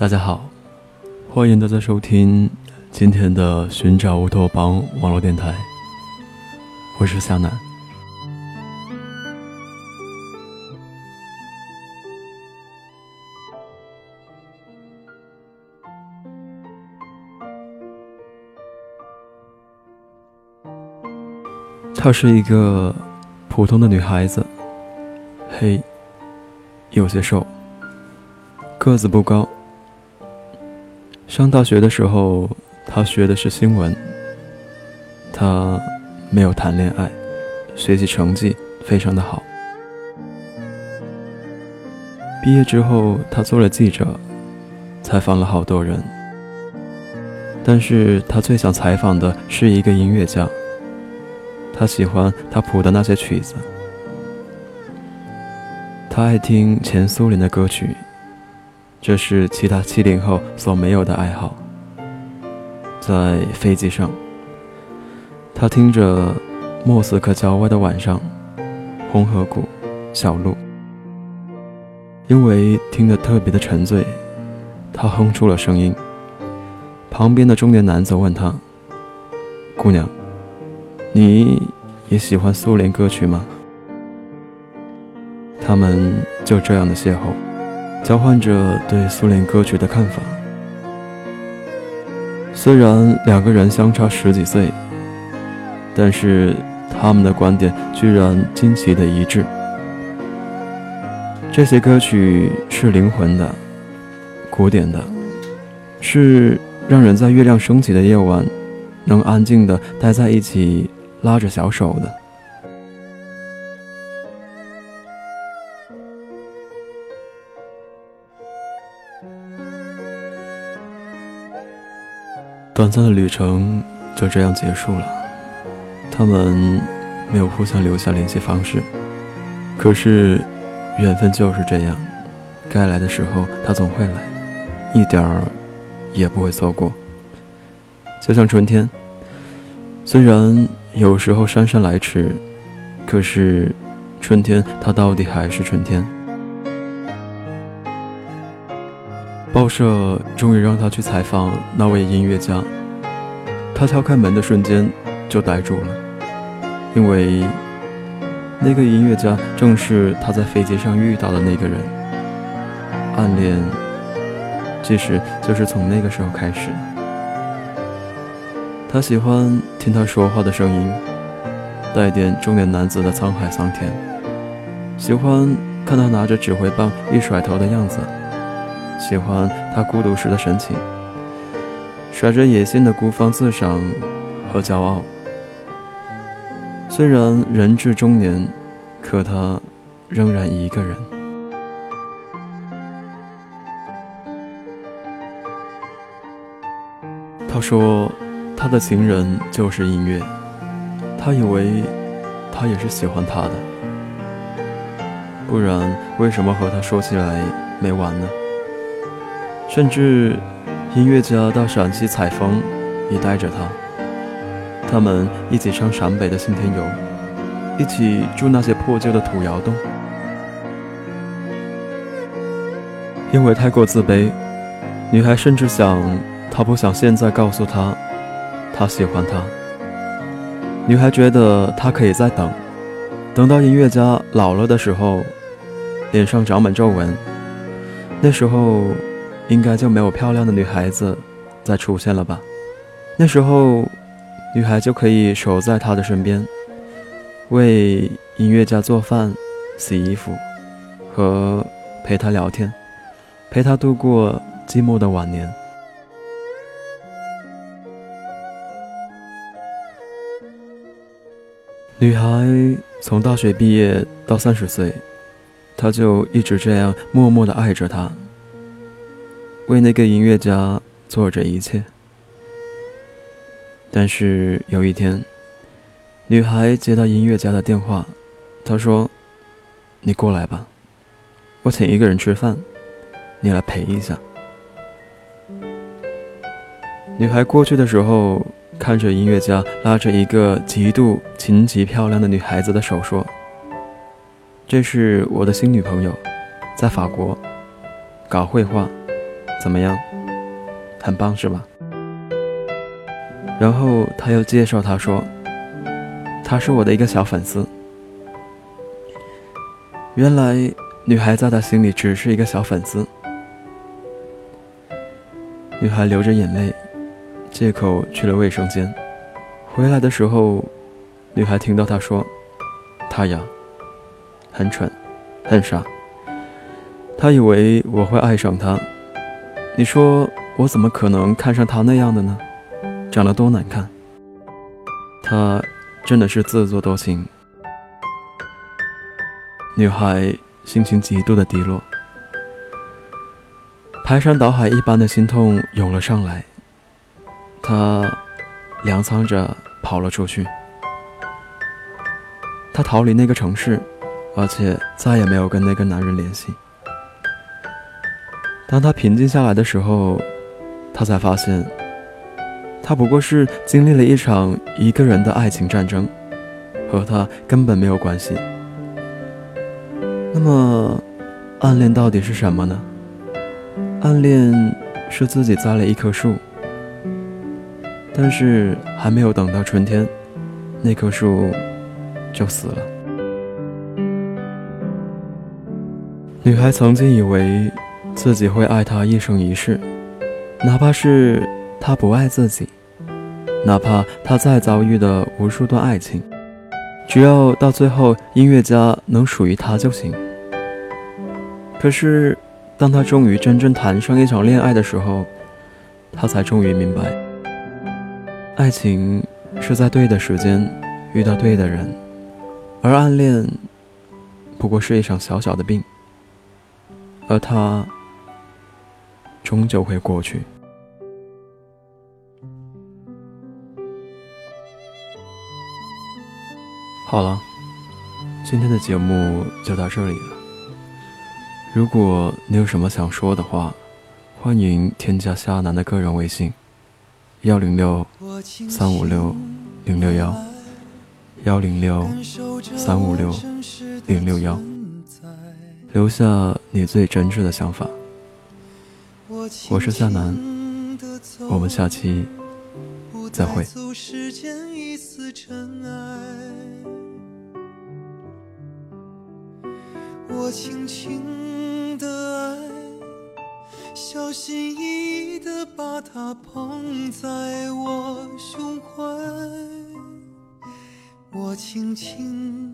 大家好，欢迎大家收听今天的寻找乌托邦网络电台，我是夏楠。她是一个普通的女孩子，黑，有些瘦，个子不高。上大学的时候，他学的是新闻。他没有谈恋爱，学习成绩非常的好。毕业之后，他做了记者，采访了好多人。但是他最想采访的是一个音乐家。他喜欢他谱的那些曲子。他爱听前苏联的歌曲。这是其他七零后所没有的爱好。在飞机上，他听着莫斯科郊外的晚上，红河谷，小路。因为听得特别的沉醉，他哼出了声音。旁边的中年男子问他：“姑娘，你也喜欢苏联歌曲吗？”他们就这样的邂逅。交换着对苏联歌曲的看法。虽然两个人相差十几岁，但是他们的观点居然惊奇的一致。这些歌曲是灵魂的、古典的，是让人在月亮升起的夜晚能安静的待在一起，拉着小手的。短暂的旅程就这样结束了，他们没有互相留下联系方式。可是，缘分就是这样，该来的时候他总会来，一点儿也不会错过。就像春天，虽然有时候姗姗来迟，可是春天它到底还是春天。报社终于让他去采访那位音乐家。他敲开门的瞬间就呆住了，因为那个音乐家正是他在飞机上遇到的那个人。暗恋，其实就是从那个时候开始。他喜欢听他说话的声音，带点中年男子的沧海桑田；喜欢看他拿着指挥棒一甩头的样子。喜欢他孤独时的神情，甩着野心的孤芳自赏和骄傲。虽然人至中年，可他仍然一个人。他说，他的情人就是音乐。他以为他也是喜欢他的，不然为什么和他说起来没完呢？甚至，音乐家到陕西采风，也带着他。他们一起唱陕北的信天游，一起住那些破旧的土窑洞。因为太过自卑，女孩甚至想，她不想现在告诉他，她喜欢他。女孩觉得她可以再等，等到音乐家老了的时候，脸上长满皱纹，那时候。应该就没有漂亮的女孩子再出现了吧？那时候，女孩就可以守在他的身边，为音乐家做饭、洗衣服，和陪他聊天，陪他度过寂寞的晚年。女孩从大学毕业到三十岁，她就一直这样默默的爱着他。为那个音乐家做着一切，但是有一天，女孩接到音乐家的电话，他说：“你过来吧，我请一个人吃饭，你来陪一下。”女孩过去的时候，看着音乐家拉着一个极度琴棋漂亮的女孩子的手说：“这是我的新女朋友，在法国搞绘画。”怎么样？很棒是吧？然后他又介绍他说，他是我的一个小粉丝。原来女孩在他心里只是一个小粉丝。女孩流着眼泪，借口去了卫生间。回来的时候，女孩听到他说：“他呀，很蠢，很傻。他以为我会爱上他。你说我怎么可能看上他那样的呢？长得多难看。他真的是自作多情。”女孩心情极度的低落。排山倒海一般的心痛涌了上来，他踉跄着跑了出去。他逃离那个城市，而且再也没有跟那个男人联系。当他平静下来的时候，他才发现，他不过是经历了一场一个人的爱情战争，和他根本没有关系。那么，暗恋到底是什么呢？暗恋是自己栽了一棵树，但是还没有等到春天，那棵树就死了。女孩曾经以为自己会爱他一生一世，哪怕是他不爱自己，哪怕他再遭遇的无数段爱情，只要到最后音乐家能属于他就行。可是。当他终于真正谈上一场恋爱的时候，他才终于明白，爱情是在对的时间遇到对的人，而暗恋不过是一场小小的病，而他终究会过去。好了，今天的节目就到这里了。如果你有什么想说的话，欢迎添加夏楠的个人微信：幺零六三五六零六幺，幺零六三五六零六幺，留下你最真挚的想法。我是夏楠，我们下期再会。我轻轻的爱，小心翼翼的把它捧在我胸怀。我轻轻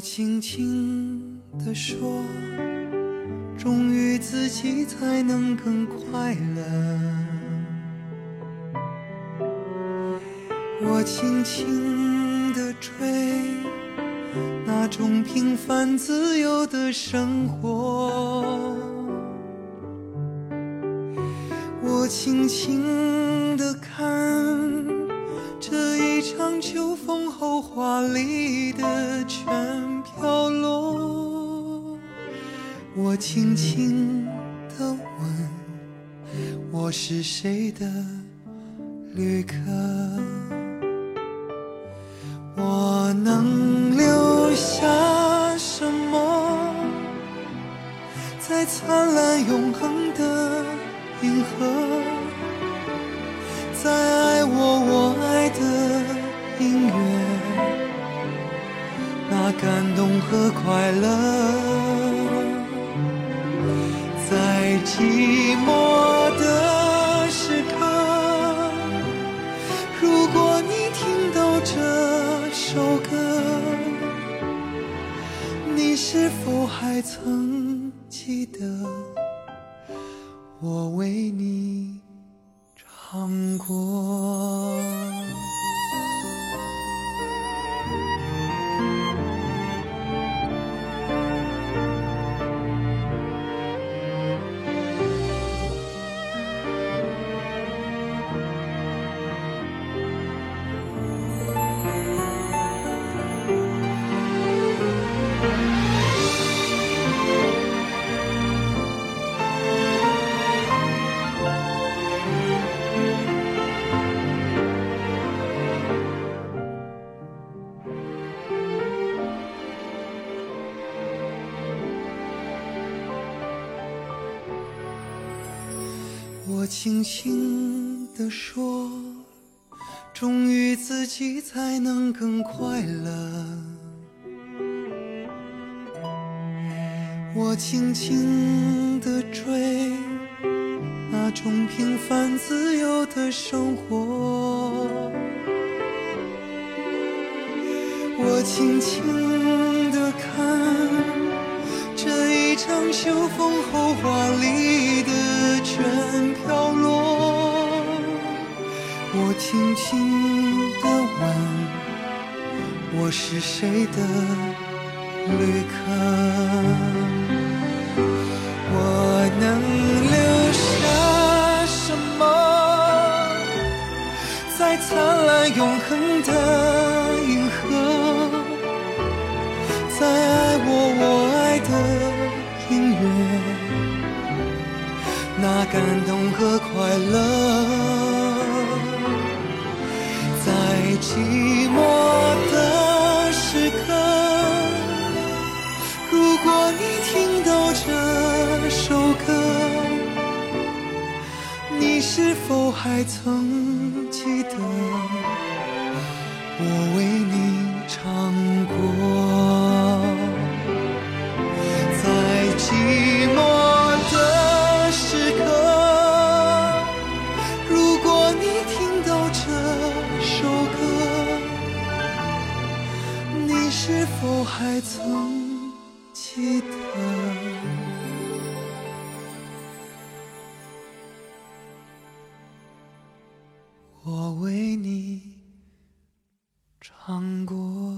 轻轻的说，忠于自己才能更快乐。我轻轻地追那种平凡自由的生活，我轻轻地看我轻轻地问，我是谁的旅客？我能留下什么，在灿烂永恒的银河，在爱我我爱的音乐，那感动和快乐，首歌，你是否还曾记得我为你唱过？轻轻地说，忠于自己才能更快乐。我轻轻地追那种平凡自由的生活。我轻轻地看。这一场秋风后，华丽的全飘落。我轻轻地问：我是谁的旅客？我能留下什么？在灿烂永恒的感动和快乐，在寂寞的时刻，如果你听到这首歌，你是否还曾记得我为你唱过？在寂我为你唱过？